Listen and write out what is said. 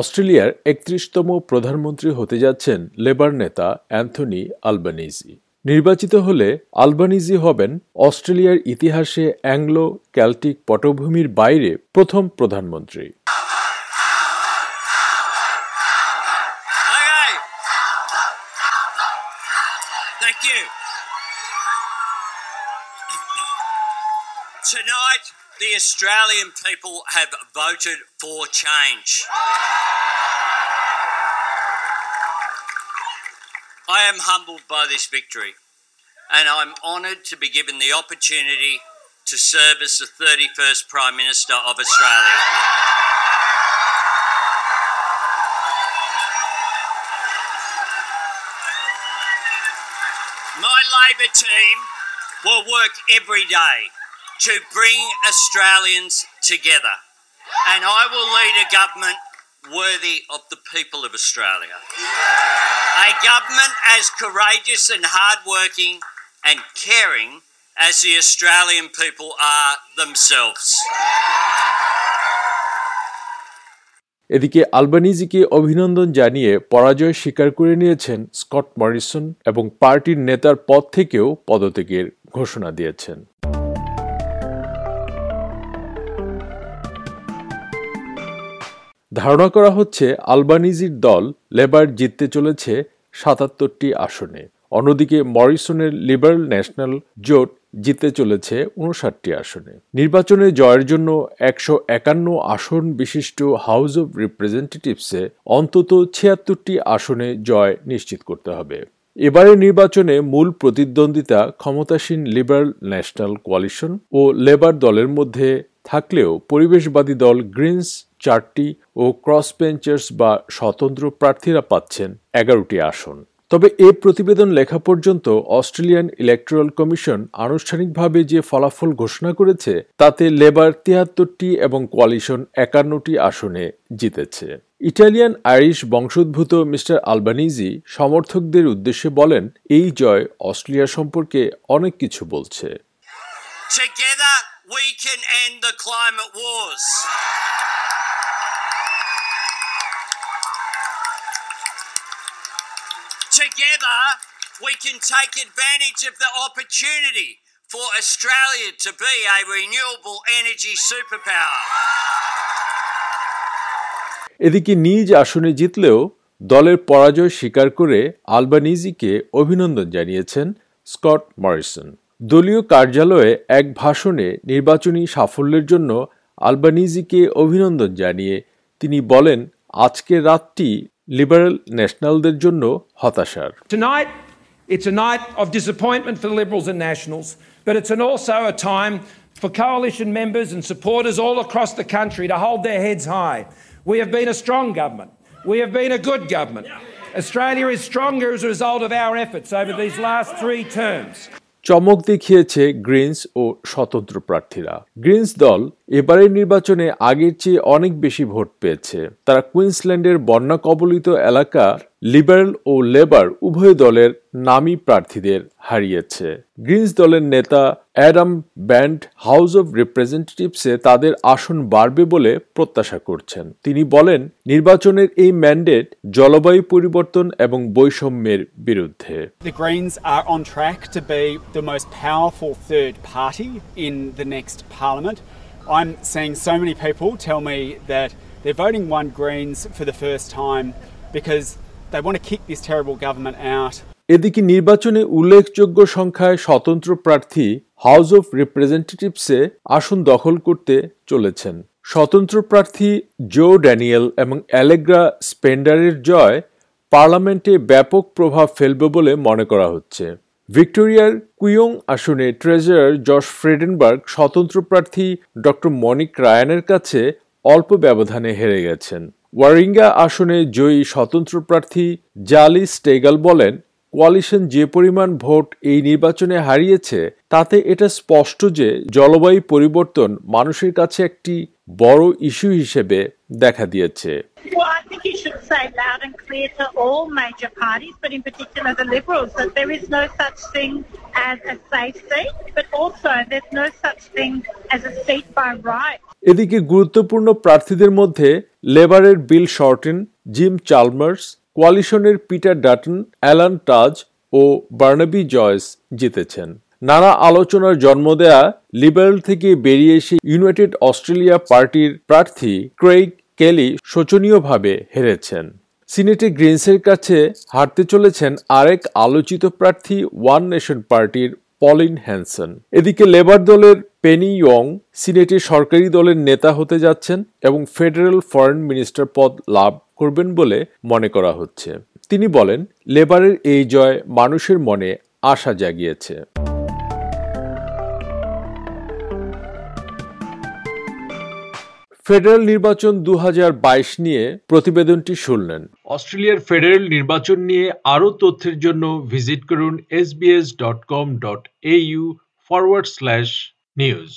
অস্ট্রেলিয়ার একত্রিশতম প্রধানমন্ত্রী হতে যাচ্ছেন লেবার নেতা অ্যান্থনি আলবানিজি। নির্বাচিত হলে আলবানিজি হবেন অস্ট্রেলিয়ার ইতিহাসে অ্যাংলো ক্যালটিক পটভূমির বাইরে প্রথম প্রধানমন্ত্রী। Tonight, the Australian people have voted for change. I am humbled by this victory, and I'm honoured to be given the opportunity to serve as the 31st Prime Minister of Australia. My Labor team will work every day to bring Australians together, and I will lead a government worthy of the people of Australia. A government as courageous and hardworking and caring as the Australian people are themselves. এদিকে আলবানিজিকে অভিনন্দন জানিয়ে পরাজয় স্বীকার করে নিয়েছেন Scott Morrison এবং পার্টির নেতার পদ থেকেও পদত্যাগের ঘোষণা দিয়েছেন ধারণা করা হচ্ছে আলবানিজির দল লেবার জিততে চলেছে সাতাত্তরটি আসনে। অন্যদিকে মরিসনের লিবারেল ন্যাশনাল জোট জিততে চলেছে উনষাটটি আসনে। নির্বাচনে জয়ের জন্য একশো একান্ন আসন বিশিষ্ট হাউস অব রিপ্রেজেন্টেটিভসে অন্তত ছিয়াত্তরটি আসনে জয় নিশ্চিত করতে হবে। এবারের নির্বাচনে মূল প্রতিদ্বন্দ্বিতা ক্ষমতাসীন লিবারেল ন্যাশনাল কোয়ালিশন ও লেবার দলের মধ্যে থাকলেও পরিবেশবাদী দল গ্রিনস চারটি ও ক্রস বেঞ্চার্স বা স্বতন্ত্র প্রার্থীরা পাচ্ছেন এগারোটি আসন। তবে এ প্রতিবেদন লেখা পর্যন্ত অস্ট্রেলিয়ান ইলেকট্রাল কমিশন আনুষ্ঠানিকভাবে যে ফলাফল ঘোষণা করেছে, তাতে লেবার তিয়াত্তরটি এবং কোয়ালিশন একান্নটি আসনে জিতেছে। ইটালিয়ান আইরিশ বংশোদ্ভূত মিস্টার আলবানিজি সমর্থকদের উদ্দেশ্যে বলেন, এই জয় অস্ট্রেলিয়া সম্পর্কে অনেক কিছু বলছে। We can end the climate wars. Together, we can take advantage of the opportunity for Australia to be a renewable energy superpower. এদিকে নিজ আসনে জিতলেও দলের পরাজয় স্বীকার করে আলবানিজিকে অভিনন্দন জানিয়েছেন স্কট মরিসন দলীয় কার্যালয়ে এক ভাষণে নির্বাচনী সাফল্যের জন্য আলবানিজিকে অভিনন্দন জানিয়ে তিনি বলেন আজকের রাতটি লিবারেল ন্যাশনালদের জন্য হতাশার Tonight, it's a night of disappointment for the Liberals and Nationals, but it's an also a time for coalition members and supporters all across the country to hold their heads high. We have been a strong government. We have been a good government. Australia is stronger as a result of our efforts over these last three terms. চমক দেখিয়েছে Greens ও স্বতন্ত্র প্রার্থীরা Greens দল এবারের নির্বাচনে আগের চেয়ে অনেক বেশি ভোট পেয়েছে। তারা কুইন্সল্যান্ডের বন্যা কবলিত এলাকার লিবারেল ও লেবার উভয় দলের নামী প্রার্থীদের হারিয়েছে। গ্রিনস দলের নেতা অ্যাডাম ব্যান্ড হাউস অব রিপ্রেজেন্টেটিভসে তাদের আসন বাড়বে বলে প্রত্যাশা করছেন। তিনি বলেন, নির্বাচনের এই ম্যান্ডেট জলবায়ু পরিবর্তন এবং বৈষম্যের বিরুদ্ধে। The Greens are on track to be the most powerful third party in the next parliament. I'm seeing so many people tell me that they're voting one Greens for the first time because they want to kick this terrible government out. এদিকে নির্বাচনে উল্লেখযোগ্য সংখ্যায় স্বতন্ত্র প্রার্থী house of রিপ্রেজেন্টেটিভসে আসন দখল করতে চলেছেন স্বতন্ত্র প্রার্থী জো ড্যানিয়েল এবং অ্যালেগ্রা স্পেন্ডারের জয় পার্লামেন্টে ব্যাপক প্রভাব ফেলবে বলে মনে করা হচ্ছে ভিক্টোরিয়ার কুইয়ং আসনে ট্রেজারার জশ ফ্রেডেনবার্গ স্বতন্ত্র প্রার্থী ড মনিক রায়ানের কাছে অল্প ব্যবধানে হেরে গেছেন। ওয়ারিঙ্গা আসনে জয়ী স্বতন্ত্র প্রার্থী জালি স্টেগাল বলেন কোয়ালিশন যে পরিমাণ ভোট এই নির্বাচনে হারিয়েছে তাতে এটা স্পষ্ট যে জলবায়ু পরিবর্তন মানুষের কাছে একটি বড় ইস্যু হিসেবে দেখা দিয়েছে। এদিকে গুরুত্বপূর্ণ প্রার্থীদের মধ্যে লেবারের বিল শর্টেন জিম চালমার্স কোয়ালিশনের পিটার ডাটন, অ্যালান টাজ ও বার্নাবি জয়েস জিতেছেন। নানা আলোচনার জন্ম দেয়া লিবারেল থেকে বেরিয়ে এসে ইউনাইটেড অস্ট্রেলিয়া পার্টির প্রার্থী ক্রেইগ কেলি শোচনীয়ভাবে হেরেছেন। সিনেটে গ্রিনসের কাছে হারতে চলেছেন আরেক আলোচিত প্রার্থী ওয়ান নেশন পার্টির পলিন হ্যানসন। এদিকে লেবার দলের পেনি ইয়ং সিনেটে সরকারি দলের নেতা হতে যাচ্ছেন এবং ফেডারেল ফরেন মিনিস্টার পদ লাভ করবেন বলে মনে করা হচ্ছে। তিনি বলেন, লেবারের এই জয় মানুষের মনে আশা জাগিয়েছে। ফেডারেল নির্বাচন দু হাজার বাইশ নিয়ে প্রতিবেদনটি শুনলেন। অস্ট্রেলিয়ার ফেডারেল নির্বাচন নিয়ে আরও তথ্যের জন্য ভিজিট করুন SBS dot com dot A U forward slash news